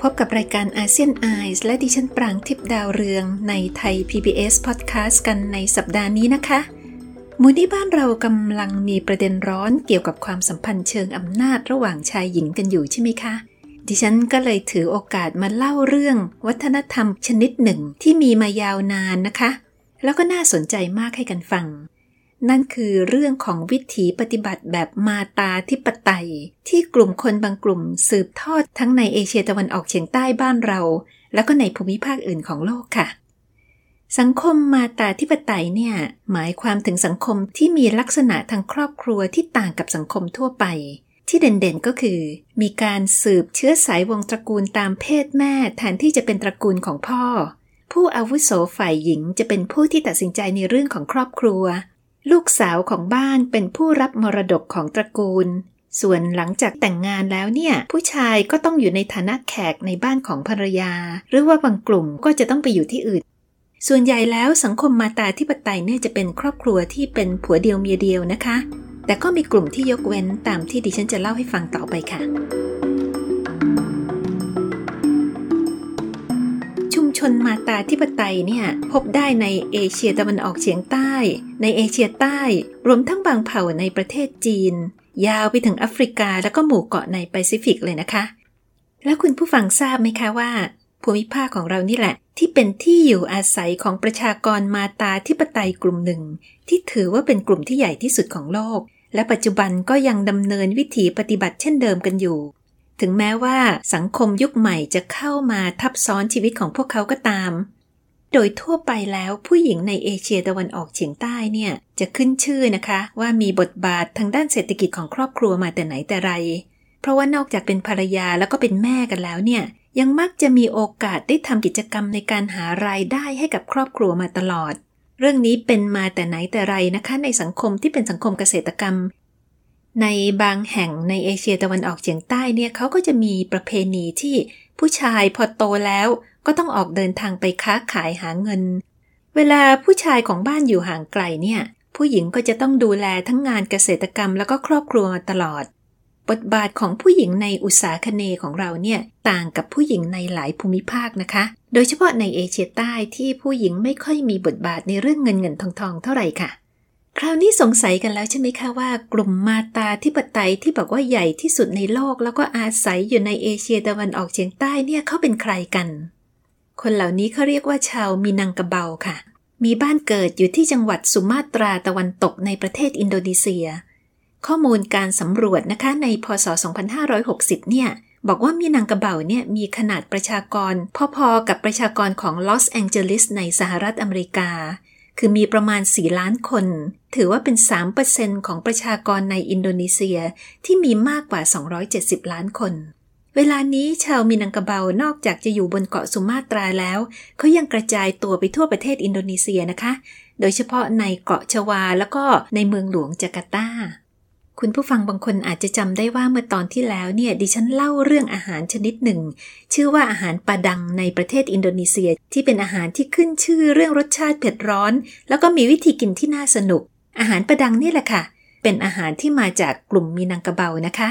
พบกับรายการอาเซียนไอส์และดิฉันปรางทิพดาวเรืองในไทย PBS Podcast กันในสัปดาห์นี้นะคะ มูนี่บ้านเรากำลังมีประเด็นร้อนเกี่ยวกับความสัมพันธ์เชิงอำนาจระหว่างชายหญิงกันอยู่ใช่ไหมคะ ดิฉันก็เลยถือโอกาสมาเล่าเรื่อง วัฒนธรรมชนิดหนึ่งที่มีมายาวนานนะคะ แล้วก็น่าสนใจมากให้กันฟัง นั่นคือเรื่องของวิถีปฏิบัติแบบมาตาธิปไตย ที่กลุ่มคนบางกลุ่มสืบทอดทั้งในเอเชียตะวันออกเฉียงใต้บ้านเรา แล้วก็ในภูมิภาคอื่นของโลกค่ะ สังคมมาตาธิปไตยเนี่ย หมายความถึงสังคมที่มีลักษณะทางครอบครัวที่ต่างกับสังคมทั่วไป ที่เด่นๆก็คือ มีการสืบเชื้อสายวงตระกูลตามเพศแม่แทนที่จะเป็นตระกูลของพ่อผู้อาวุโสฝ่ายหญิงจะเป็นผู้ที่ตัดสินใจในเรื่องของครอบครัว ลูกสาวของบ้านเป็นผู้รับมรดกของตระกูล ส่วนหลังจากแต่งงานแล้วเนี่ย ผู้ชายก็ต้องอยู่ในฐานะแขกในบ้านของภรรยา หรือว่าบางกลุ่มก็จะต้องไปอยู่ที่อื่น ส่วนใหญ่แล้วสังคมมาตาธิปไตยเนี่ยจะเป็นครอบครัวที่เป็นผัวเดียวเมียเดียวนะคะ แต่ก็มีกลุ่มที่ยกเว้นตามที่ดิฉันจะเล่าให้ฟังต่อไปค่ะ ชนมาตาธิปไตยเนี่ยพบได้ในเอเชียตะวันออกเฉียงใต้ ในเอเชียใต้ รวมทั้งบางเผ่าในประเทศจีน ยาวไปถึงแอฟริกาแล้วก็หมู่เกาะในแปซิฟิกเลยนะคะ แล้วคุณผู้ฟังทราบไหมคะว่า ภูมิภาคของเรานี่แหละ ที่เป็นที่อยู่อาศัยของประชากรมาตาธิปไตยกลุ่มหนึ่ง ที่ถือว่าเป็นกลุ่มที่ใหญ่ที่สุดของโลก และปัจจุบันก็ยังดำเนินวิถีปฏิบัติเช่นเดิมกันอยู่ ถึงแม้ว่าสังคมยุคใหม่จะเข้ามาทับซ้อนชีวิตของพวกเขาก็ตาม โดยทั่วไปแล้วผู้หญิงในเอเชียตะวันออกเฉียงใต้เนี่ยจะขึ้นชื่อนะคะ ว่ามีบทบาททางด้านเศรษฐกิจของครอบครัวมาแต่ไหนแต่ไร เพราะว่านอกจากเป็นภรรยาแล้วก็เป็นแม่กันแล้วเนี่ยยังมักจะมีโอกาสได้ทำกิจกรรมในการหารายได้ให้กับครอบครัวมาตลอด เรื่องนี้เป็นมาแต่ไหนแต่ไรนะคะ ในสังคมที่เป็นสังคมเกษตรกรรม ในบางแห่งในเอเชียตะวันออกเฉียงใต้เนี่ยเขาก็จะมีประเพณีที่ผู้ชายพอโตแล้วก็ต้องออกเดินทางไปค้าขายหาเงิน เวลาผู้ชายของบ้านอยู่ห่างไกลเนี่ย ผู้หญิงก็จะต้องดูแลทั้งงานเกษตรกรรมแล้วก็ครอบครัวมาตลอด บทบาทของผู้หญิงในอุตสาคเนของเราเนี่ยต่างกับผู้หญิงในหลายภูมิภาคนะคะ โดยเฉพาะในเอเชียใต้ที่ผู้หญิงไม่ค่อยมีบทบาทในเรื่องเงินเงินทองทองเท่าไหร่ค่ะ คราวนี้สงสัยกันแล้วใช่ไหมคะว่ากลุ่มมาตาธิปไตยที่บอกว่าใหญ่ที่สุดในโลก แล้วก็อาศัยอยู่ในเอเชียตะวันออกเฉียงใต้เนี่ยเขาเป็นใครกัน คนเหล่านี้เขาเรียกว่าชาวมินังกะเบาค่ะ มีบ้านเกิดอยู่ที่จังหวัดสุมาตราตะวันตกในประเทศอินโดนีเซีย ข้อมูลการสำรวจนะคะในพศ 2560 เนี่ยบอกว่ามีนังกะเบาเนี่ยมีขนาดประชากรพอๆกับประชากรของลอสแองเจลิสในสหรัฐอเมริกา คือมีประมาณ 4 ล้านคน ถือว่าเป็น 3%ของประชากรในอินโดนีเซียที่มีมากกว่า 270 ล้านคน เวลานี้ชาวมินังกะเบานอกจากจะอยู่บนเกาะสุมาตราแล้ว เขายังกระจายตัวไปทั่วประเทศอินโดนีเซียนะคะ โดยเฉพาะในเกาะชวาแล้วก็ในเมืองหลวงจาการ์ตา คุณผู้ฟังบางคนอาจจะจำได้ว่าเมื่อตอนที่แล้วเนี่ยดิฉันเล่าเรื่องอาหารชนิดหนึ่ง ชื่อว่าอาหารปาดังในประเทศอินโดนีเซีย ที่เป็นอาหารที่ขึ้นชื่อเรื่องรสชาติเผ็ดร้อน แล้วก็มีวิธีกินที่น่าสนุก อาหารปาดังนี่แหละค่ะ เป็นอาหารที่มาจากกลุ่มมีนังกะเบานะคะ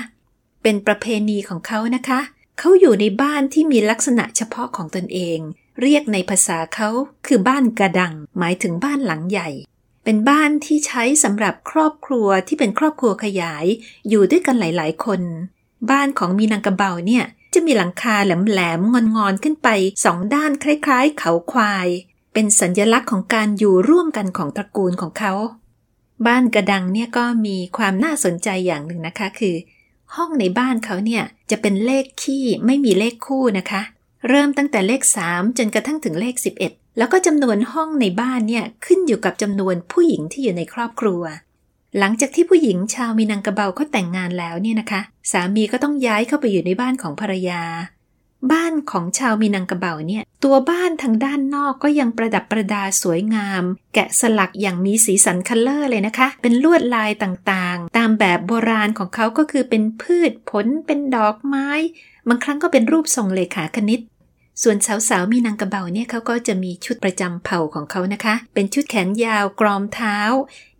เป็นประเพณีของเขานะคะ เขาอยู่ในบ้านที่มีลักษณะเฉพาะของตนเอง เรียกในภาษาเขาคือบ้านกระดัง หมายถึงบ้านหลังใหญ่ เป็นบ้านที่ใช้สำหรับครอบครัวที่เป็นครอบครัวขยาย อยู่ด้วยกันหลาย ๆ คน บ้านของมีนางกระเบาเนี่ยจะมีหลังคาแหลมๆงอนๆขึ้นไปสองด้านคล้าย ๆ เขาควาย เป็นสัญญลักษณ์ของการอยู่ร่วมกันของตระกูลของเขา บ้านกระดังเนี่ยก็มีความน่าสนใจอย่างหนึ่งนะคะ คือ ห้องในบ้านเขาเนี่ยจะเป็นเลขคี่ไม่มีเลขคู่นะคะ เริ่มตั้งแต่เลข 3 จนกระทั่งถึงเลข 11 แล้วก็จำนวนห้องในบ้านเนี่ยขึ้นอยู่กับจำนวนผู้หญิงที่อยู่ในครอบครัว หลังจากที่ผู้หญิงชาวมินังกะเบาเขาแต่งงานแล้วเนี่ยนะคะ สามีก็ต้องย้ายเข้าไปอยู่ในบ้านของภรรยา บ้านของชาวมินังกะเบาเนี่ย ตัวบ้านทางด้านนอกก็ยังประดับประดาสวยงาม แกะสลักอย่างมีสีสัน color เลยนะคะ เป็นลวดลายต่างๆ ตามแบบโบราณของเขาก็คือเป็นพืชผลเป็นดอกไม้ บางครั้งก็เป็นรูปทรงเลขาคณิต ส่วนสาวๆมินังกะเบาเนี่ยเขาก็จะมีชุดประจำเผ่าของเขานะคะ เป็นชุดแขนยาวกรอมเท้า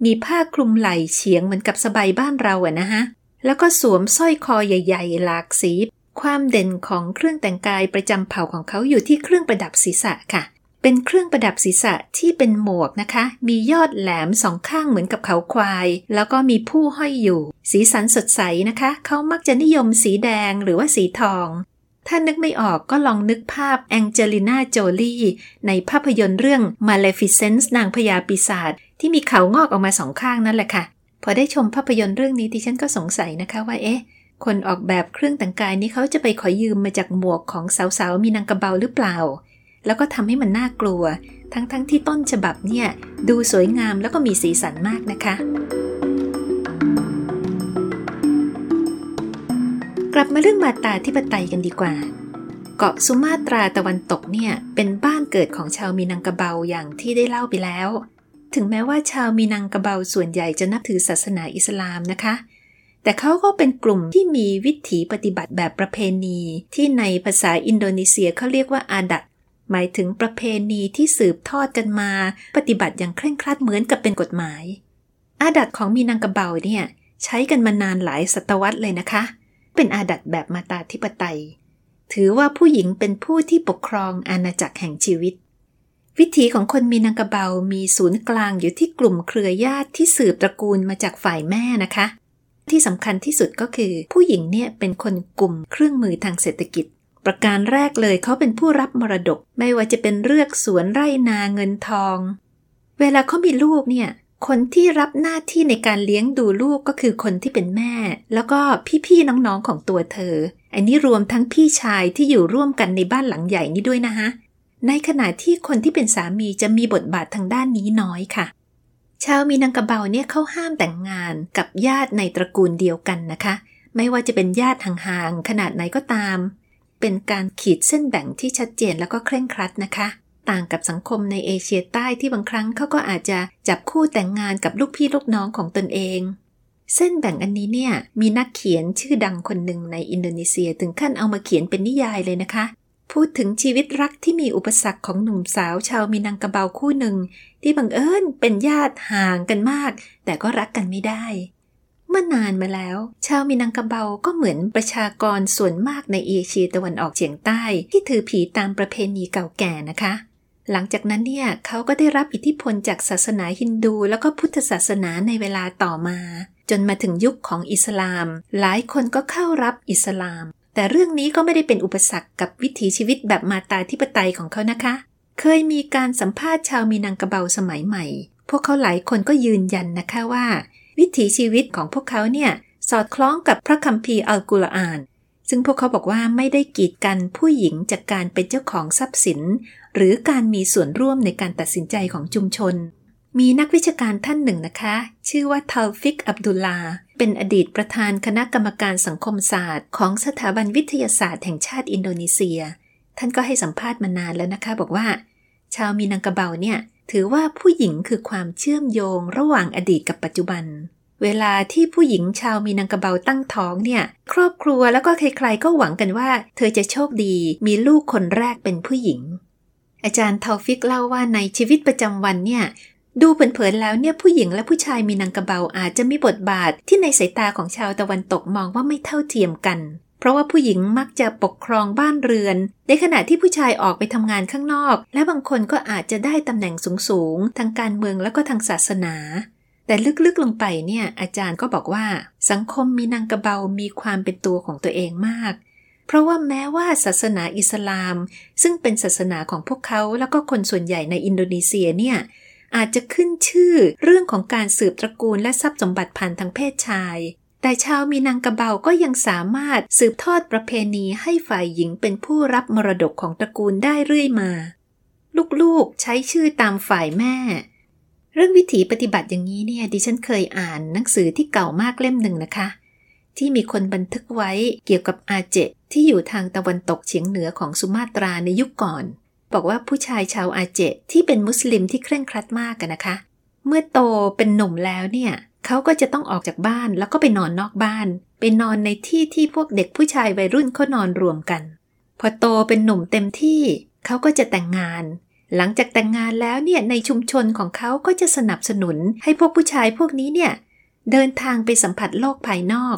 มีผ้าคลุมไหล่เฉียงเหมือนกับสบายบ้านเราอะนะฮะแล้วก็สวมสร้อยคอใหญ่ ๆ หลากสี ความเด่นของเครื่องแต่งกายประจำเผ่าของเขาอยู่ที่เครื่องประดับศีรษะค่ะ เป็นเครื่องประดับศีรษะที่เป็นหมวกนะคะ มียอดแหลมสองข้างเหมือนกับเขาควาย แล้วก็มีผู้ห้อยอยู่ สีสันสดใสนะคะ เขามักจะนิยมสีแดงหรือว่าสีทอง ถ้านึกไม่ออกก็ลองนึกภาพแองเจลิน่าโจลีในภาพยนตร์เรื่อง Maleficent นางพญาปีศาจที่มีเขางอกออกมาสองข้างนั่นแหละค่ะ พอได้ชมภาพยนตร์เรื่องนี้ดิฉันก็สงสัยนะคะว่าเอ๊ะ คนออกแบบเครื่องแต่งกายนี้เขาจะไปขอยืมมาจากหมวกของสาวๆมีนางกระเบาหรือเปล่า แล้วก็ทำให้มันน่ากลัว ทั้งๆทที่ต้นฉบับเนี่ยดูสวยงามแล้วก็มีสีสันมากนะคะ กลับมาเรื่องมาตาที่ปไตยกันดีกว่า เกาะสุมาตราตะวันตกเนี่ยเป็นบ้านเกิดของชาวมีนังกะเบาอย่างที่ได้เล่าไปแล้ว ถึงแม้ว่าชาวมีนังกะเบาส่วนใหญ่จะนับถือศาสนาอิสลามนะคะ แต่เขาก็เป็นกลุ่มที่มีวิถีปฏิบัติแบบประเพณีที่ในภาษาอินโดนีเซียเขาเรียกว่าอาดัตหมายถึงประเพณีที่สืบทอดกันมา ปฏิบัติอย่างเคร่งครัดเหมือนกับเป็นกฎหมาย อาดัตของมีนางกะเบาเนี่ยใช้กันมานานหลายศตวรรษเลยนะคะ เป็นอาดัตแบบมาตาธิปไตย ถือว่าผู้หญิงเป็นผู้ที่ปกครองอาณาจักรแห่งชีวิต วิถีของคนมีนางกระเบา มีศูนย์กลางอยู่ที่กลุ่มเครือญาติที่สืบตระกูลมาจากฝ่ายแม่นะคะ ที่สำคัญที่สุดก็คือ ผู้หญิงเนี่ยเป็นคนกลุ่มเครื่องมือทางเศรษฐกิจประการแรกเลยเขาเป็นผู้รับมรดก ไม่ว่าจะเป็นเลือกสวนไร่นาเงินทอง เวลาเขามีลูกเนี่ย คนที่รับหน้าที่ในการเลี้ยงดูลูกก็คือคนที่เป็นแม่ แล้วก็พี่ๆน้องๆของตัวเธอ อันนี้รวมทั้งพี่ชายที่อยู่ร่วมกันในบ้านหลังใหญ่นี้ด้วยนะฮะในขณะที่คนที่เป็นสามีจะมีบทบาททางด้านนี้น้อยค่ะ ชาวมีนังกระเบาเนี่ยเขาห้ามแต่งงานกับญาติในตระกูลเดียวกันนะคะ ไม่ว่าจะเป็นญาติห่างๆขนาดไหนก็ตาม เป็นการขีดเส้นแบ่งที่ชัดเจนแล้วก็เคร่งครัดนะคะ ต่างกับสังคมในเอเชียใต้ที่บางครั้งเขาก็อาจจะจับคู่แต่งงานกับลูกพี่ลูกน้องของตนเอง เส้นแบ่งอันนี้เนี่ยมีนักเขียนชื่อดังคนหนึ่งในอินโดนีเซียถึงขั้นเอามาเขียนเป็นนิยายเลยนะคะ พูดถึงชีวิตรักที่มีอุปสรรคของหนุ่มสาวชาวมีนังกะเบาคู่หนึ่ง ที่บังเอิญเป็นญาติห่างกันมาก แต่ก็รักกันไม่ได้เมื่อนานมาแล้ว ชาวมีนังกะเบาก็เหมือนประชากรส่วนมากในเอเชียตะวันออกเฉียงใต้ ที่ถือผีตามประเพณีเก่าแก่นะคะ หลังจากนั้นเนี่ยเขาก็ได้รับอิทธิพลจากศาสนาฮินดู แล้วก็พุทธศาสนาในเวลาต่อมา จนมาถึงยุคของอิสลาม หลายคนก็เข้ารับอิสลาม แต่เรื่องนี้ก็ไม่ได้เป็นอุปสรรคกับวิถีชีวิตแบบมาตาธิปไตยของเขานะคะ เคยมีการสัมภาษณ์ชาวมีนังกระเบาสมัยใหม่ พวกเขาหลายคนก็ยืนยันนะคะว่า วิถีชีวิตของพวกเขาเนี่ยสอดคล้องกับพระคัมภีร์อัลกุรอาน ซึ่งพวกเขาบอกว่าไม่ได้กีดกันผู้หญิงจากการเป็นเจ้าของทรัพย์สิน หรือการมีส่วนร่วมในการตัดสินใจของชุมชน มีนักวิชาการท่านหนึ่งนะคะ ชื่อว่าทาฟิก อับดุลลา เป็นอดีตประธานคณะกรรมการสังคมศาสตร์ ของสถาบันวิทยาศาสตร์แห่งชาติอินโดนีเซีย ท่านก็ให้สัมภาษณ์มานานแล้วนะคะ บอกว่า ชาวมีนังกะเบาเนี่ยถือว่าผู้หญิงคือความเชื่อมโยงระหว่างอดีตกับปัจจุบัน เวลาที่ผู้หญิงชาวมีนังกะเบาตั้งท้องเนี่ย ครอบครัวแล้วก็ใครๆก็หวังกันว่า เธอจะโชคดีมีลูกคนแรกเป็นผู้หญิง อาจารย์ทาฟิกเล่าว่าในชีวิตประจำวันเนี่ย ดูเผินๆแล้วเนี่ยผู้หญิงและผู้ชายมินังกะเบาอาจจะมีบทบาทที่ในสายตาของชาวตะวันตกมองว่าไม่เท่าเทียมกัน เพราะว่าผู้หญิงมักจะปกครองบ้านเรือน ในขณะที่ผู้ชายออกไปทำงานข้างนอก และบางคนก็อาจจะได้ตำแหน่งสูงๆทางการเมืองและก็ทางศาสนา แต่ลึกๆลงไปเนี่ยอาจารย์ก็บอกว่า สังคมมีนางกระเบามีความเป็นตัวของตัวเองมาก เพราะว่าแม้ว่าศาสนาอิสลาม ซึ่งเป็นศาสนาของพวกเขาแล้วก็คนส่วนใหญ่ในอินโดนีเซียเนี่ยอาจจะขึ้นชื่อเรื่องของการสืบตระกูลและทรัพย์สมบัติพันธุ์ทางเพศชาย แต่ชาวมีนางกระเบาก็ยังสามารถสืบทอดประเพณีให้ฝ่ายหญิงเป็นผู้รับมรดกของตระกูลได้เรื่อยมา ลูกๆใช้ชื่อตามฝ่ายแม่ รื่องวิถีปฏิบัติอย่างนี้เนี่ยดิฉันเคยอ่านหนังสือที่เก่ามากเล่มหนึ่งนะคะ ที่มีคนบันทึกไว้เกี่ยวกับอาเจที่อยู่ทางตะวันตกเฉียงเหนือของสุมาตราในยุคก่อน บอกว่าผู้ชายชาวอาเจที่เป็นมุสลิมที่เคร่งครัดมากกันนะคะ เมื่อโตเป็นหนุ่มแล้วเนี่ยเขาก็จะต้องออกจากบ้านแล้วก็ไปนอนนอกบ้าน ไปนอนในที่ที่พวกเด็กผู้ชายวัยรุ่นเขานอนรวมกัน พอโตเป็นหนุ่มเต็มที่เขาก็จะแต่งงาน หลังจากแต่งงานแล้วเนี่ยในชุมชนของเขาก็จะสนับสนุนให้พวกผู้ชายพวกนี้เนี่ยเดินทางไปสัมผัสโลกภายนอก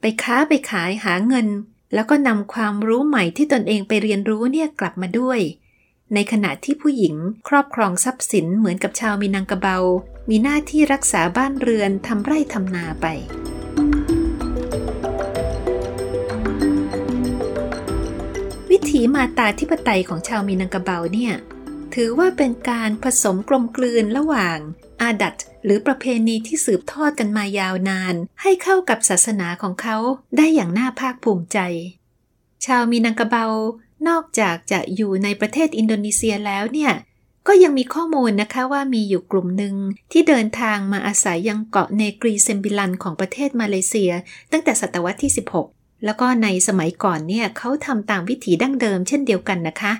ไปค้าไปขายหาเงิน แล้วก็นำความรู้ใหม่ที่ตนเองไปเรียนรู้เนี่ยกลับมาด้วย ในขณะที่ผู้หญิงครอบครองทรัพย์สินเหมือนกับชาวมินังกะเบา มีหน้าที่รักษาบ้านเรือนทำไร่ทำนาไปวิถีมาตาธิปไตยของชาวมินังกะเบาเนี่ย ถือว่าเป็นการผสมกลมกลืนระหว่าง adat หรือประเพณีที่สืบทอดกันมายาวนาน ให้เข้ากับศาสนาของเขาได้อย่างน่าภาคภูมิใจ ชาวมินังกะเบานอกจากจะอยู่ในประเทศอินโดนีเซียแล้วเนี่ยก็ยังมีข้อมูลนะคะว่ามีอยู่กลุ่มหนึ่งที่เดินทางมาอาศัยยังเกาะเนกรีเซมบิลันของประเทศมาเลเซีย ตั้งแต่ศตวรรษที่ 16 แล้วก็ในสมัยก่อนเนี่ยเขาทำตามวิถีดั้งเดิมเช่นเดียวกันนะคะ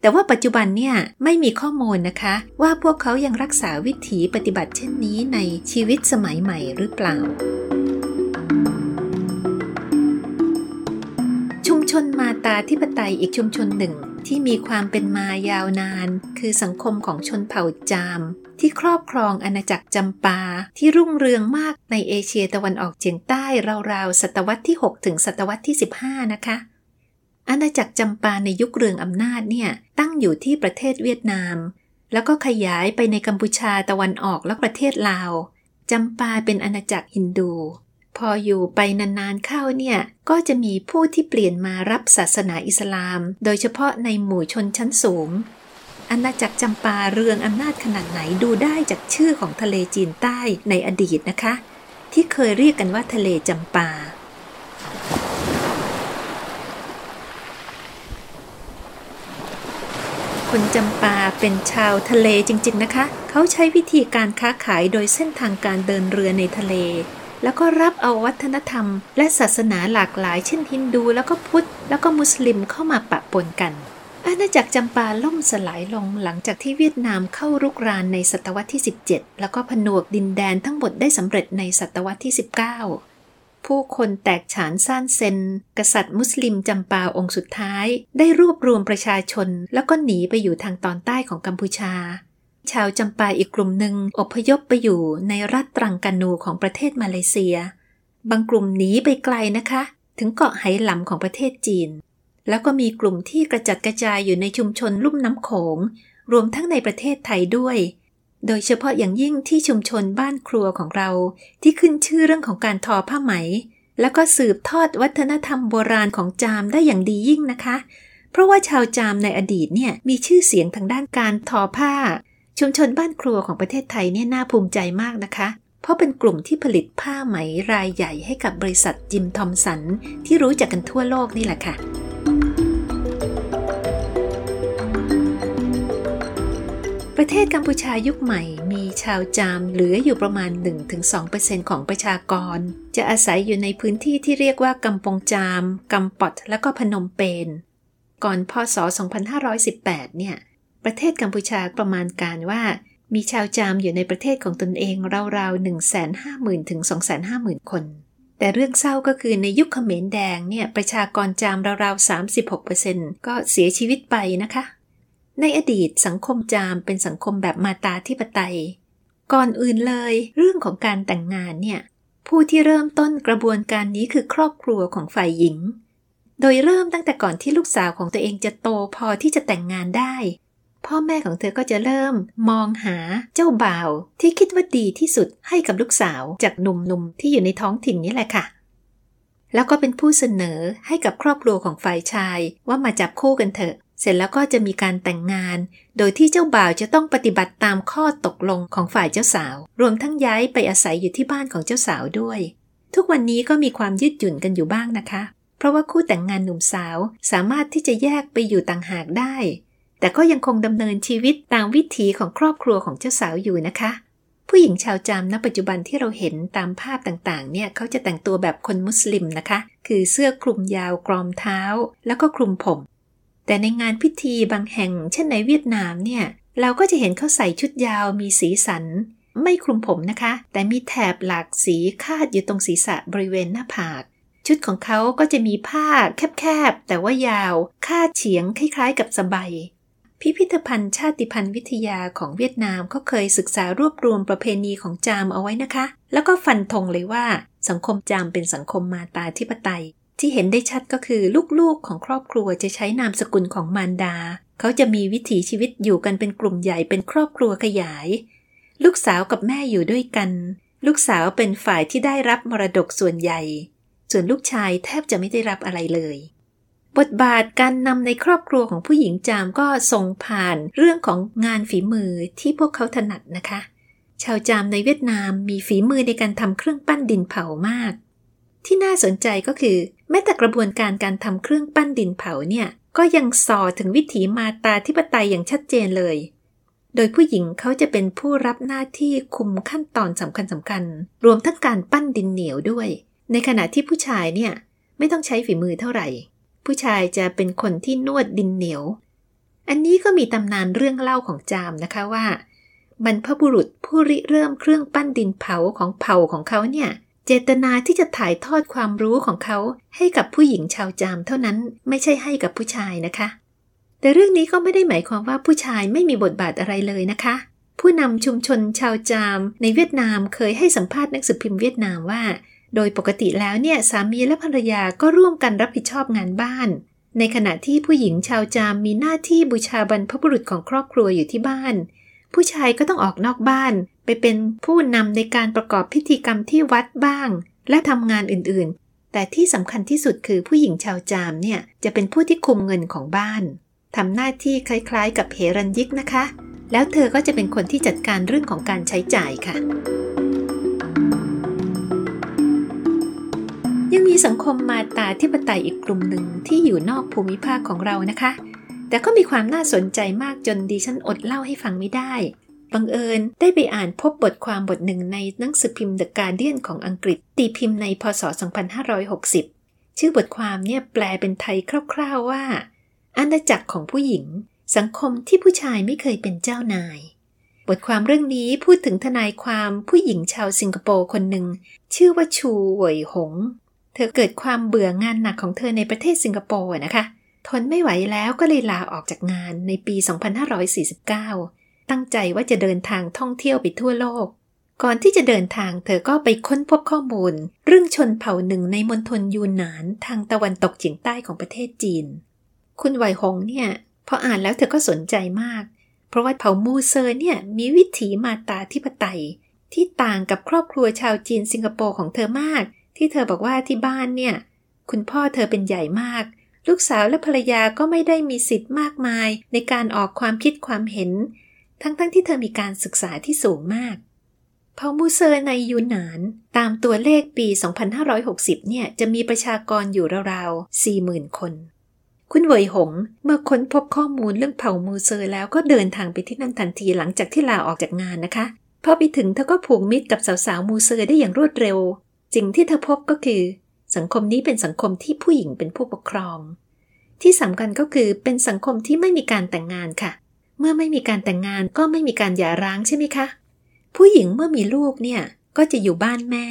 แต่ว่าปัจจุบันเนี่ยไม่มีข้อมูลนะคะ ว่าพวกเขายังรักษาวิถีปฏิบัติเช่นนี้ในชีวิตสมัยใหม่หรือเปล่า ชุมชนมาตาธิปไตยอีกชุมชนหนึ่งที่มีความเป็นมายาวนาน คือสังคมของชนเผ่าจาม ที่ครอบครองอาณาจักรจำปา ที่รุ่งเรืองมากในเอเชียตะวันออกเฉียงใต้ราวๆศตวรรษที่ 6 ถึงศตวรรษที่ 15 นะคะ อาณาจักรจำปาในยุคเรืองอำนาจเนี่ยตั้งอยู่ที่ประเทศเวียดนาม แล้วก็ขยายไปในกัมพูชาตะวันออกและประเทศลาวจำปาเป็นอาณาจักรฮินดู พออยู่ไปนานๆเข้าเนี่ยก็จะมีผู้ที่เปลี่ยนมารับศาสนาอิสลาม โดยเฉพาะในหมู่ชนชั้นสูงอาณาจักรจำปาเรืองอำนาจขนาดไหนดูได้จากชื่อของทะเลจีนใต้ในอดีตนะคะ ที่เคยเรียกกันว่าทะเลจำปา คนจำปาเป็นชาวทะเลจริงๆนะคะ เขาใช้วิธีการค้าขายโดยเส้นทางการเดินเรือในทะเล แล้วก็รับเอาวัฒนธรรม และศาสนาหลากหลาย เช่นฮินดูแล้วก็พุทธ แล้วก็มุสลิมเข้ามาปะปนกันอาณาจักรจำปาล่มสลายลงหลังจากที่เวียดนามเข้ารุกรานในศตวรรษที่ 17 แล้วก็ผนวกดินแดนทั้งหมดได้สำเร็จในศตวรรษที่ 19 ผู้คนแตกฉานซ่านเซน กษัตริย์มุสลิมจำปาองค์สุดท้าย ได้รวบรวมประชาชน แล้วก็หนีไปอยู่ทางตอนใต้ของกัมพูชา ชาวจำปาอีกกลุ่มหนึ่งอพยพไปอยู่ในรัฐตรังกานูของประเทศมาเลเซีย บางกลุ่มหนีไปไกลนะคะ ถึงเกาะไหหลำของประเทศจีน แล้วก็มีกลุ่มที่กระจัดกระจายอยู่ในชุมชนลุ่มน้ำโขง รวมทั้งในประเทศไทยด้วย โดยเฉพาะอย่างยิ่งที่ชุมชนบ้านครัวของเรา ที่ขึ้นชื่อเรื่องของการทอผ้าไหม แล้วก็สืบทอดวัฒนธรรมโบราณของจามได้อย่างดียิ่งนะคะ เพราะว่าชาวจามในอดีตเนี่ยมีชื่อเสียงทางด้านการทอผ้า ชุมชนบ้านครัวของประเทศไทยเนี่ยน่าภูมิใจมากนะคะ เพราะเป็นกลุ่มที่ผลิตผ้าไหมรายใหญ่ให้กับบริษัทจิมทอมสันที่รู้จักกันทั่วโลกนี่แหละค่ะ ประเทศกัมพูชายุคใหม่มีชาวจามเหลืออยู่ประมาณ 1-2%ของประชากร จะอาศัยอยู่ในพื้นที่ที่เรียกว่ากัมปงจามกัมปอดและก็พนมเปญก่อนพศ 2518 เนี่ย ประเทศกัมพูชาประมาณการว่ามีชาวจามอยู่ในประเทศของตนเองราวๆ 150,000 ถึง 250,000 คน แต่เรื่องเศร้าก็คือในยุคเขมรแดงเนี่ย ประชากรจามราวๆ 36%ก็เสียชีวิตไปนะคะ ในอดีตสังคมจามเป็นสังคมแบบมาตาธิปไตย ก่อนอื่นเลย เรื่องของการแต่งงานเนี่ย ผู้ที่เริ่มต้นกระบวนการนี้คือครอบครัวของฝ่ายหญิง โดยเริ่มตั้งแต่ก่อนที่ลูกสาวของตัวเองจะโตพอที่จะแต่งงานได้ พ่อแม่ของเธอก็จะเริ่มมองหาเจ้าบ่าวที่คิดว่าดีที่สุดให้กับลูกสาวจากหนุ่มๆที่อยู่ในท้องถิ่นนี้แหละค่ะแล้วก็เป็นผู้เสนอให้กับครอบครัวของฝ่ายชายว่ามาจับคู่กันเถอะ เสร็จแล้วก็จะมีการแต่งงาน โดยที่เจ้าบ่าวจะต้องปฏิบัติตามข้อตกลงของฝ่ายเจ้าสาว รวมทั้งย้ายไปอาศัยอยู่ที่บ้านของเจ้าสาวด้วย ทุกวันนี้ก็มีความยืดหยุ่นกันอยู่บ้างนะคะ เพราะว่าคู่แต่งงานหนุ่มสาวสามารถที่จะแยกไปอยู่ต่างหากได้ แต่ก็ยังคงดำเนินชีวิตตามวิถีของครอบครัวของเจ้าสาวอยู่นะคะ ผู้หญิงชาวจามณปัจจุบันที่เราเห็นตามภาพต่างๆ เนี่ยเขาจะแต่งตัวแบบคนมุสลิมนะคะ คือเสื้อคลุมยาวกรอมเท้า แล้วก็คลุมผม แต่ในงานพิธีบางแห่ง เช่นในเวียดนามเนี่ยเราก็จะเห็นเขาใส่ชุดยาวมีสีสัน ไม่คลุมผมนะคะ แต่มีแถบหลากสีคาดอยู่ตรงศีรษะบริเวณหน้าผาก ชุดของเขาก็จะมีผ้าแคบๆ แต่ว่ายาวคาดเฉียงคล้ายๆ กับสบายพิพิธภัณฑ์ชาติพันธุ์วิทยาของเวียดนามก็เคยศึกษารวบรวมประเพณีของจามเอาไว้นะคะ แล้วก็ฟันธงเลยว่า สังคมจามเป็นสังคมมาตาธิปไตย ที่เห็นได้ชัดก็คือลูกๆของครอบครัวจะใช้นามสกุลของมารดา เขาจะมีวิถีชีวิตอยู่กันเป็นกลุ่มใหญ่เป็นครอบครัวขยาย ลูกสาวกับแม่อยู่ด้วยกัน ลูกสาวเป็นฝ่ายที่ได้รับมรดกส่วนใหญ่ ส่วนลูกชายแทบจะไม่ได้รับอะไรเลย บทบาทการนำในครอบครัวของผู้หญิงจามก็ส่งผ่านเรื่องของงานฝีมือที่พวกเขาถนัดนะคะ ชาวจามในเวียดนามมีฝีมือในการทำเครื่องปั้นดินเผามาก ที่น่าสนใจก็คือ แม้แต่กระบวนการการทำเครื่องปั้นดินเผาเนี่ย ก็ยังสอถึงวิถีมาตาธิปไตยอย่างชัดเจนเลย โดยผู้หญิงเขาจะเป็นผู้รับหน้าที่คุมขั้นตอนสำคัญสำคัญ รวมทั้งการปั้นดินเหนียวด้วย ในขณะที่ผู้ชายเนี่ยไม่ต้องใช้ฝีมือเท่าไหร่ ผู้ชายจะเป็นคนที่นวดดินเหนียว อันนี้ก็มีตำนานเรื่องเล่าของจามนะคะว่าบรรพบุรุษผู้ริเริ่มเครื่องปั้นดินเผาของเผ่าของเขาเนี่ย เจตนาที่จะถ่ายทอดความรู้ของเขาให้กับผู้หญิงชาวจามเท่านั้นไม่ใช่ให้กับผู้ชายนะคะ แต่เรื่องนี้ก็ไม่ได้หมายความว่าผู้ชายไม่มีบทบาทอะไรเลยนะคะ ผู้นำชุมชนชาวจามในเวียดนามเคยให้สัมภาษณ์นักสืบพิมพ์เวียดนามว่า โดยปกติแล้วเนี่ยสามีและภรรยาก็ร่วมกันรับผิดชอบงานบ้าน ในขณะที่ผู้หญิงชาวจามมีหน้าที่บูชาบรรพบุรุษของครอบครัวอยู่ที่บ้าน ผู้ชายก็ต้องออกนอกบ้าน ไปเป็นผู้นำในการประกอบพิธีกรรมที่วัดบ้าง และทำงานอื่นๆ แต่ที่สำคัญที่สุดคือผู้หญิงชาวจามเนี่ยจะเป็นผู้ที่คุมเงินของบ้านทำหน้าที่คล้ายๆ กับเฮรันยิกนะคะ แล้วเธอก็จะเป็นคนที่จัดการเรื่องของการใช้จ่ายค่ะ ยังมีสังคมมาตาธิปไตยอีกกลุ่มหนึ่งที่อยู่นอกภูมิภาคของเรานะคะ แต่ก็มีความน่าสนใจมากจนดิฉันอดเล่าให้ฟังไม่ได้ บังเอิญได้ไปอ่านพบบทความบทหนึ่งในหนังสือพิมพ์ The Guardian ของอังกฤษ ตีพิมพ์ในพศ 2560 ชื่อบทความเนี่ยแปลเป็นไทยคร่าวๆว่า อาณาจักรของผู้หญิง สังคมที่ผู้ชายไม่เคยเป็นเจ้านาย บทความเรื่องนี้พูดถึงทนายความผู้หญิงชาวสิงคโปร์คนหนึ่ง ชื่อว่าชูเหวยหง เธอเกิดความเบื่องานหนักของเธอในประเทศสิงคโปร์นะคะทนไม่ไหวแล้วก็เลยลาออกจากงานในปี 2549 ตั้งใจว่าจะเดินทางท่องเที่ยวไปทั่วโลก ก่อนที่จะเดินทางเธอก็ไปค้นพบข้อมูล เรื่องชนเผ่าหนึ่งในมณฑลยูนนานทางตะวันตกเฉียงใต้ของประเทศจีน คุณไวหงเนี่ยพออ่านแล้วเธอก็สนใจมาก เพราะว่าเผ่ามูเซอร์เนี่ยมีวิถีมาตาธิปไตย ที่ต่างกับครอบครัวชาวจีนสิงคโปร์ของเธอมาก ที่เธอบอกว่าที่บ้านเนี่ยคุณพ่อเธอเป็นใหญ่มาก ลูกสาวและภรรยาก็ไม่ได้มีสิทธิ์มากมาย ในการออกความคิดความเห็น ทั้งๆที่เธอมีการศึกษาที่สูงมากเผ่ามูเซอร์ในยูนาน ตามตัวเลขปี 2560 เนี่ย จะมีประชากรอยู่ราวๆ 40,000 คน คุณเวยหง เมื่อค้นพบข้อมูลเรื่องเผ่ามูเซอร์แล้วก็เดินทางไปที่นั่นทันทีหลังจากที่ลาออกจากงานนะคะ พอไปถึงเธอก็ผูกมิตรกับสาวๆมูเซอร์ได้อย่างรวดเร็วสิ่งที่เธอพบก็คือ สังคมนี้เป็นสังคมที่ผู้หญิงเป็นผู้ปกครอง ที่สำคัญก็คือเป็นสังคมที่ไม่มีการแต่งงานค่ะ เมื่อไม่มีการแต่งงานก็ไม่มีการหย่าร้างใช่ไหมคะ ผู้หญิงเมื่อมีลูกเนี่ยก็จะอยู่บ้านแม่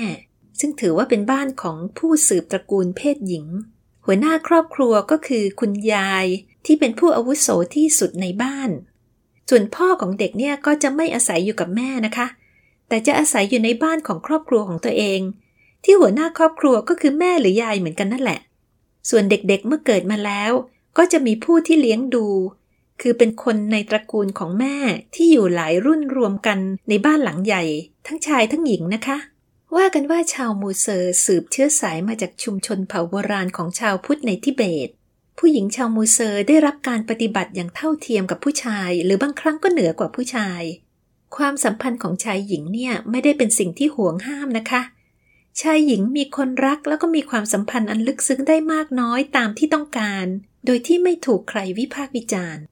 ซึ่งถือว่าเป็นบ้านของผู้สืบตระกูลเพศหญิง หัวหน้าครอบครัวก็คือคุณยายที่เป็นผู้อาวุโสที่สุดในบ้าน ส่วนพ่อของเด็กเนี่ยก็จะไม่อาศัยอยู่กับแม่นะคะ แต่จะอาศัยอยู่ในบ้านของครอบครัวของตัวเอง ที่หัวหน้าครอบครัวก็คือแม่หรือยายเหมือนกันนั่นแหละ ส่วนเด็กๆเมื่อเกิดมาแล้ว ก็จะมีผู้ที่เลี้ยงดู คือเป็นคนในตระกูลของแม่ที่อยู่หลายรุ่นรวมกันในบ้านหลังใหญ่ ทั้งชายทั้งหญิงนะคะ ว่ากันว่าชาวมูเซอร์สืบเชื้อสายมาจากชุมชนเผ่าโบราณของชาวพุทธในทิเบต ผู้หญิงชาวมูเซอร์ได้รับการปฏิบัติอย่างเท่าเทียมกับผู้ชาย หรือบางครั้งก็เหนือกว่าผู้ชาย ความสัมพันธ์ของชายหญิงเนี่ยไม่ได้เป็นสิ่งที่ห่วงห้ามนะคะ ชายหญิงมีคนรักแล้วก็มีความสัมพันธ์อันลึกซึ้งได้มากน้อยตามที่ต้องการ โดยที่ไม่ถูกใครวิพากษ์วิจารณ์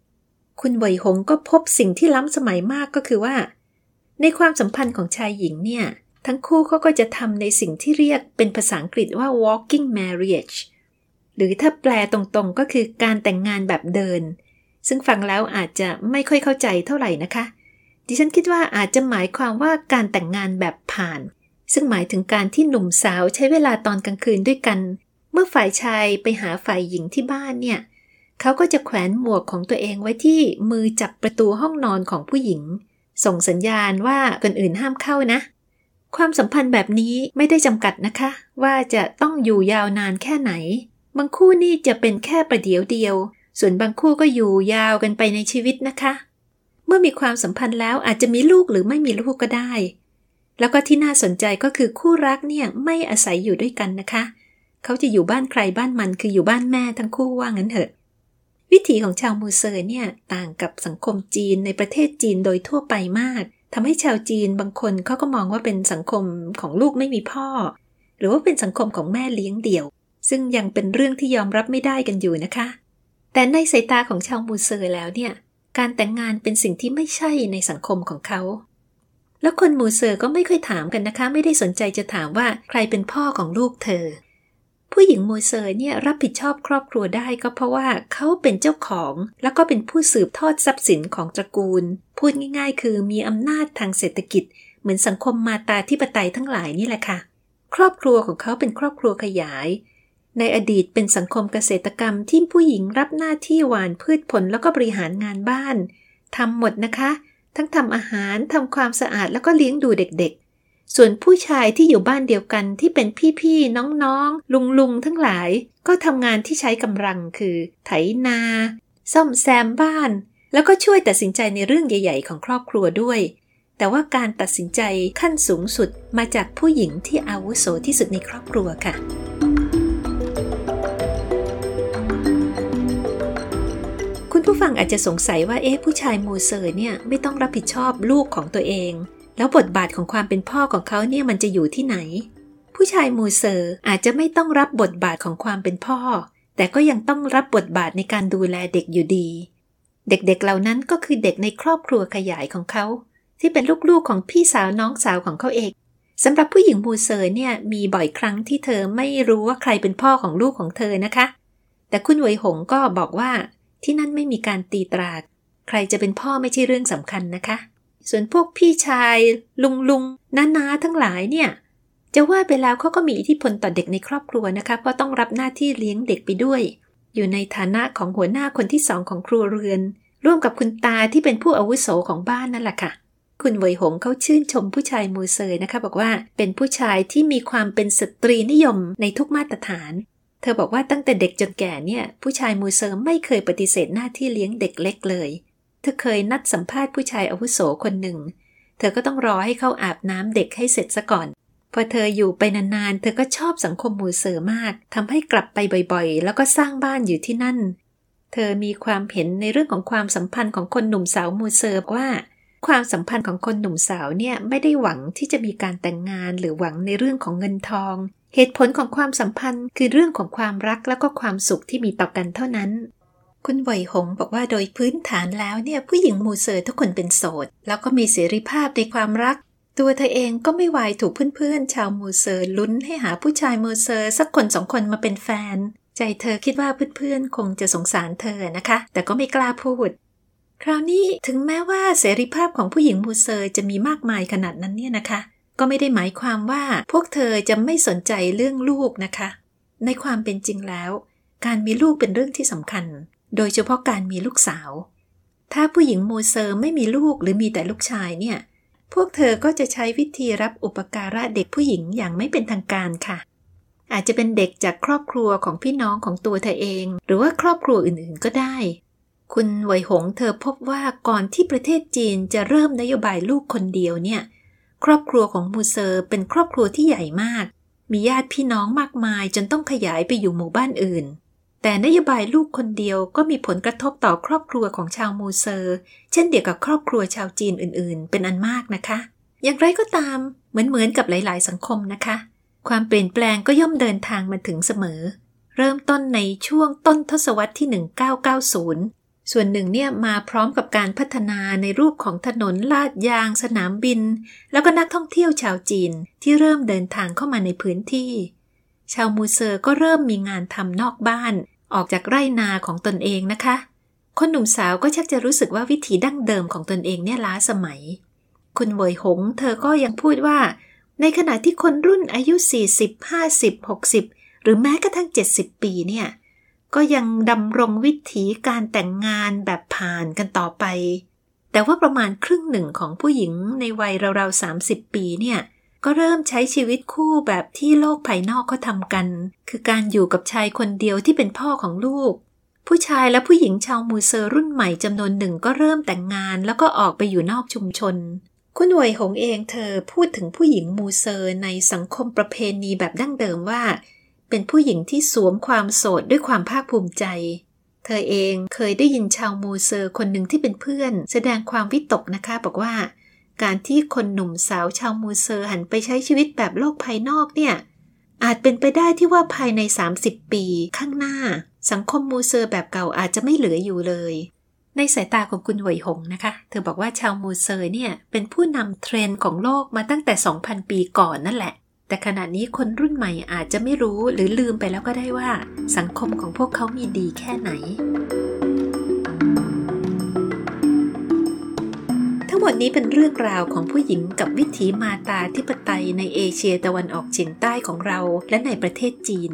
คุณไหวหงก็พบสิ่งที่ล้ำสมัยมากก็คือว่า ในความสัมพันธ์ของชายหญิงเนี่ย ทั้งคู่เขาก็จะทำในสิ่งที่เรียกเป็นภาษาอังกฤษว่า walking marriage หรือถ้าแปลตรงๆก็คือการแต่งงานแบบเดิน ซึ่งฟังแล้วอาจจะไม่ค่อยเข้าใจเท่าไหร่นะคะ ดิฉันคิดว่าอาจจะหมายความว่าการแต่งงานแบบผ่าน ซึ่งหมายถึงการที่หนุ่มสาวใช้เวลาตอนกลางคืนด้วยกัน เมื่อฝ่ายชายไปหาฝ่ายหญิงที่บ้านเนี่ย เขาก็จะแขวนหมวกของตัวเองไว้ที่มือจับประตูห้องนอนของผู้หญิง ส่งสัญญาณว่าคนอื่นห้ามเข้านะ ความสัมพันธ์แบบนี้ไม่ได้จำกัดนะคะ ว่าจะต้องอยู่ยาวนานแค่ไหน บางคู่นี่จะเป็นแค่ประเดี๋ยวเดียว ส่วนบางคู่ก็อยู่ยาวกันไปในชีวิตนะคะ เมื่อมีความสัมพันธ์แล้วอาจจะมีลูกหรือไม่มีลูกก็ได้ แล้วก็ที่น่าสนใจก็คือคู่รักเนี่ยไม่อาศัยอยู่ด้วยกันนะคะ เขาจะอยู่บ้านใครบ้านมันคืออยู่บ้านแม่ทั้งคู่ว่างั้นเถอะ วิถีของชาวมูเซอร์เนี่ย ต่างกับสังคมจีนในประเทศจีนโดยทั่วไปมากทำให้ชาวจีนบางคนเขาก็มองว่าเป็นสังคมของลูกไม่มีพ่อ หรือว่าเป็นสังคมของแม่เลี้ยงเดี่ยว ซึ่งยังเป็นเรื่องที่ยอมรับไม่ได้กันอยู่นะคะ แต่ในสายตาของชาวมูเซอร์แล้วเนี่ย การแต่งงานเป็นสิ่งที่ไม่ใช่ในสังคมของเขา แล้วคนมูเซอร์ก็ไม่ค่อยถามกันนะคะ ไม่ได้สนใจจะถามว่าใครเป็นพ่อของลูกเธอ ผู้หญิงมูเซอร์เนี่ยรับผิดชอบครอบครัวได้ก็เพราะว่าเขาเป็นเจ้าของ แล้วก็เป็นผู้สืบทอดทรัพย์สินของตระกูล พูดง่าย ๆ คือมีอำนาจทางเศรษฐกิจ เหมือนสังคมมาตาธิปไตยทั้งหลายนี่แหละค่ะ ครอบครัวของเขาเป็นครอบครัวขยาย ในอดีตเป็นสังคมเกษตรกรรมที่ผู้หญิงรับหน้าที่หวานพืชผลแล้วก็บริหารงานบ้านทำหมดนะคะ ทั้งทำอาหารทำความสะอาดแล้วก็เลี้ยงดูเด็กๆ ส่วนผู้ชายที่อยู่บ้านเดียวกันที่เป็นพี่ๆ น้องๆ ลุงๆ ทั้งหลาย ก็ทำงานที่ใช้กำลังคือ ไถนา ซ่อมแซมบ้าน แล้วก็ช่วยตัดสินใจในเรื่องใหญ่ ๆ ของครอบครัวด้วย แต่ว่าการตัดสินใจขั้นสูงสุดมาจากผู้หญิงที่อาวุโสที่สุดในครอบครัวค่ะคุณผู้ฟังอาจจะสงสัยว่าเอ๊ะผู้ชายมูเซอร์เนี่ยไม่ต้องรับผิดชอบลูกของตัวเอง แล้วบทบาทของความเป็นพ่อของเขาเนี่ยมันจะอยู่ที่ไหน ผู้ชายมูเซอร์อาจจะไม่ต้องรับบทบาทของความเป็นพ่อ แต่ก็ยังต้องรับบทบาทในการดูแลเด็กอยู่ดี เด็กๆเหล่านั้นก็คือเด็กในครอบครัวขยายของเขา ที่เป็นลูกๆของพี่สาวน้องสาวของเขาเองสำหรับผู้หญิงมูเซอร์เนี่ยมีบ่อยครั้งที่เธอไม่รู้ว่าใครเป็นพ่อของลูกของเธอนะคะ แต่คุณเวยหงก็บอกว่าที่นั่นไม่มีการตีตรา ใครจะเป็นพ่อไม่ใช่เรื่องสำคัญนะคะ ส่วนพวกพี่ชาย ลุงลุงน้าน้าทั้งหลายเนี่ย จะว่าไปแล้วเขาก็มีอิทธิพลต่อเด็กในครอบครัวนะคะ เพราะต้องรับหน้าที่เลี้ยงเด็กไปด้วย อยู่ในฐานะของหัวหน้าคนที่สองของครัวเรือน ร่วมกับคุณตาที่เป็นผู้อาวุโสของบ้านนั่นแหละค่ะ คุณเวยหงเขาชื่นชมผู้ชายมูเซอร์นะคะ บอกว่าเป็นผู้ชายที่มีความเป็นสตรีนิยมในทุกมาตรฐานเธอบอกว่าตั้งแต่เด็กจนแก่เนี่ย ผู้ชายมูเซอร์ไม่เคยปฏิเสธหน้าที่เลี้ยงเด็กเล็กเลย เธอเคยนัดสัมภาษณ์ผู้ชายอาวุโสคนหนึ่ง เธอก็ต้องรอให้เขาอาบน้ำเด็กให้เสร็จซะก่อน พอเธออยู่ไปนานๆ เธอก็ชอบสังคมมูเซอร์มากทำให้กลับไปบ่อยๆ แล้วก็สร้างบ้านอยู่ที่นั่น เธอมีความเห็นในเรื่องของความสัมพันธ์ของคนหนุ่มสาวมูเซอร์ว่าความสัมพันธ์ของคนหนุ่มสาวเนี่ยไม่ได้หวังที่จะมีการแต่งงานหรือหวังในเรื่องของเงินทอง เหตุผลของความสัมพันธ์คือเรื่องของความรักแล้วก็ความสุขที่มีต่อกันเท่านั้น คุณไหวหงบอกว่าโดยพื้นฐานแล้วเนี่ยผู้หญิงมูเซอร์ทุกคนเป็นโสด แล้วก็มีเสรีภาพในความรัก ตัวเธอเองก็ไม่วายถูกเพื่อนๆ ชาวมูเซอร์ลุ้นให้หาผู้ชายมูเซอร์สักคนสองคนมาเป็นแฟน ใจเธอคิดว่าเพื่อนๆ คงจะสงสารเธอนะคะ แต่ก็ไม่กล้าพูด คราวนี้ถึงแม้ว่าเสรีภาพของผู้หญิงมูเซอร์จะมีมากมายขนาดนั้นเนี่ยนะคะ ก็ไม่ได้หมายความว่าพวกเธอจะไม่สนใจเรื่องลูกนะคะ ในความเป็นจริงแล้ว การมีลูกเป็นเรื่องที่สำคัญ โดยเฉพาะการมีลูกสาว ถ้าผู้หญิงมูเซอร์ไม่มีลูกหรือมีแต่ลูกชายเนี่ย พวกเธอก็จะใช้วิธีรับอุปการะเด็กผู้หญิงอย่างไม่เป็นทางการค่ะ อาจจะเป็นเด็กจากครอบครัวของพี่น้องของตัวเธอเอง หรือว่าครอบครัวอื่นๆก็ได้ คุณไวหงเธอพบว่าก่อนที่ประเทศจีนจะเริ่มนโยบายลูกคนเดียวเนี่ย ครอบครัวของมูเซอร์เป็นครอบครัวที่ใหญ่มาก มีญาติพี่น้องมากมายจนต้องขยายไปอยู่หมู่บ้านอื่น แต่นโยบายลูกคนเดียวก็มีผลกระทบต่อครอบครัวของชาวมูเซอร์ เช่นเดียวกับครอบครัวชาวจีนอื่น ๆ เป็นอันมากนะคะ อย่างไรก็ตามเหมือนเหมือนกับหลาย ๆ สังคมนะคะ ความเปลี่ยนแปลงก็ย่อมเดินทางมาถึงเสมอ เริ่มต้นในช่วงต้นทศวรรษที่ 1990 ส่วนหนึ่งเนี่ยมาพร้อมกับการพัฒนาในรูปของถนนลาดยาง สนามบิน แล้วก็นักท่องเที่ยวชาวจีนที่เริ่มเดินทางเข้ามาในพื้นที่ ชาวมูเซอร์ก็เริ่มมีงานทำนอกบ้าน ออกจากไร่นาของตนเองนะคะ คนหนุ่มสาวก็ชักจะรู้สึกว่าวิถีดั้งเดิมของตนเองเนี่ยล้าสมัย คุณเวยหง เธอก็ยังพูดว่า ในขณะที่คนรุ่นอายุ 40 50 60 หรือแม้กระทั่ง 70 ปีเนี่ย ก็ยังดำรงวิถีการแต่งงานแบบผ่านกันต่อไป แต่ว่าประมาณครึ่งหนึ่งของผู้หญิงในวัยราวๆ30 ปีเนี่ย ก็เริ่มใช้ชีวิตคู่แบบที่โลกภายนอกเขาทำกัน คือการอยู่กับชายคนเดียวที่เป็นพ่อของลูก ผู้ชายและผู้หญิงชาวมูเซอร์รุ่นใหม่จำนวนหนึ่งก็เริ่มแต่งงาน แล้วก็ออกไปอยู่นอกชุมชน คุณหน่วยหงเองเธอพูดถึงผู้หญิงมูเซอร์ในสังคมประเพณีแบบดั้งเดิมว่า เป็นผู้หญิงที่สวมความโสดด้วยความภาคภูมิใจเธอเองเคยได้ยินชาวมูเซอร์คนหนึ่งที่เป็นเพื่อน แสดงความวิตกนะคะ บอกว่า การที่คนหนุ่มสาวชาวมูเซอร์หันไปใช้ชีวิตแบบโลกภายนอกเนี่ย อาจเป็นไปได้ที่ว่าภายใน 30 ปีข้างหน้า สังคมมูเซอร์แบบเก่าอาจจะไม่เหลืออยู่เลย ในสายตาของคุณหวยหงนะคะ เธอบอกว่าชาวมูเซอร์เนี่ยเป็นผู้นำเทรนด์ของโลกมาตั้งแต่ 2,000 ปีก่อนนั่นแหละ แต่ขณะนี้คนรุ่นใหม่อาจจะไม่รู้หรือลืมไปแล้วก็ได้ว่า สังคมของพวกเขามีดีแค่ไหน ทั้งหมดนี้เป็นเรื่องราวของผู้หญิงกับวิถีมาตาธิปไตยในเอเชียตะวันออกเฉียงใต้ของเราและในประเทศจีน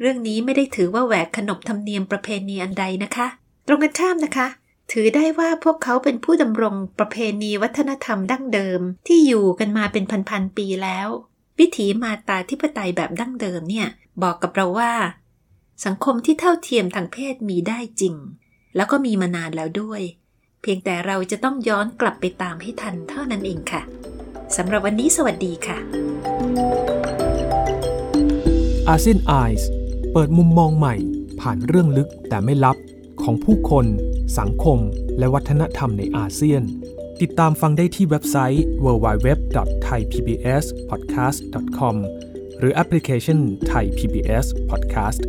เรื่องนี้ไม่ได้ถือว่าแหวกขนบธรรมเนียมประเพณีอันใดนะคะ ตรงกันข้ามนะคะ ถือได้ว่าพวกเขาเป็นผู้ดำรงประเพณีวัฒนธรรมดั้งเดิม ที่อยู่กันมาเป็นพันๆปีแล้ว วิถีมาตาธิปไตยแบบดั้งเดิมเนี่ยบอกกับเราว่า สังคมที่เท่าเทียมทางเพศมีได้จริง แล้วก็มีมานานแล้วด้วย พียงแต่เราจะต้องย้อนกลับไปตามให้ทันเท่านั้นเองค่ะสำหรับวันนี้สวัสดีค่ะอาเซียนไอส์เปิดมุมมองใหม่ ผ่านเรื่องลึกแต่ไม่ลับของผู้คน สังคม และวัฒนธรรมในอาเซียน ติดตามฟังได้ที่เว็บไซต์ www.thaipbspodcast.com หรือแอปพลิเคชัน Thai PBS Podcast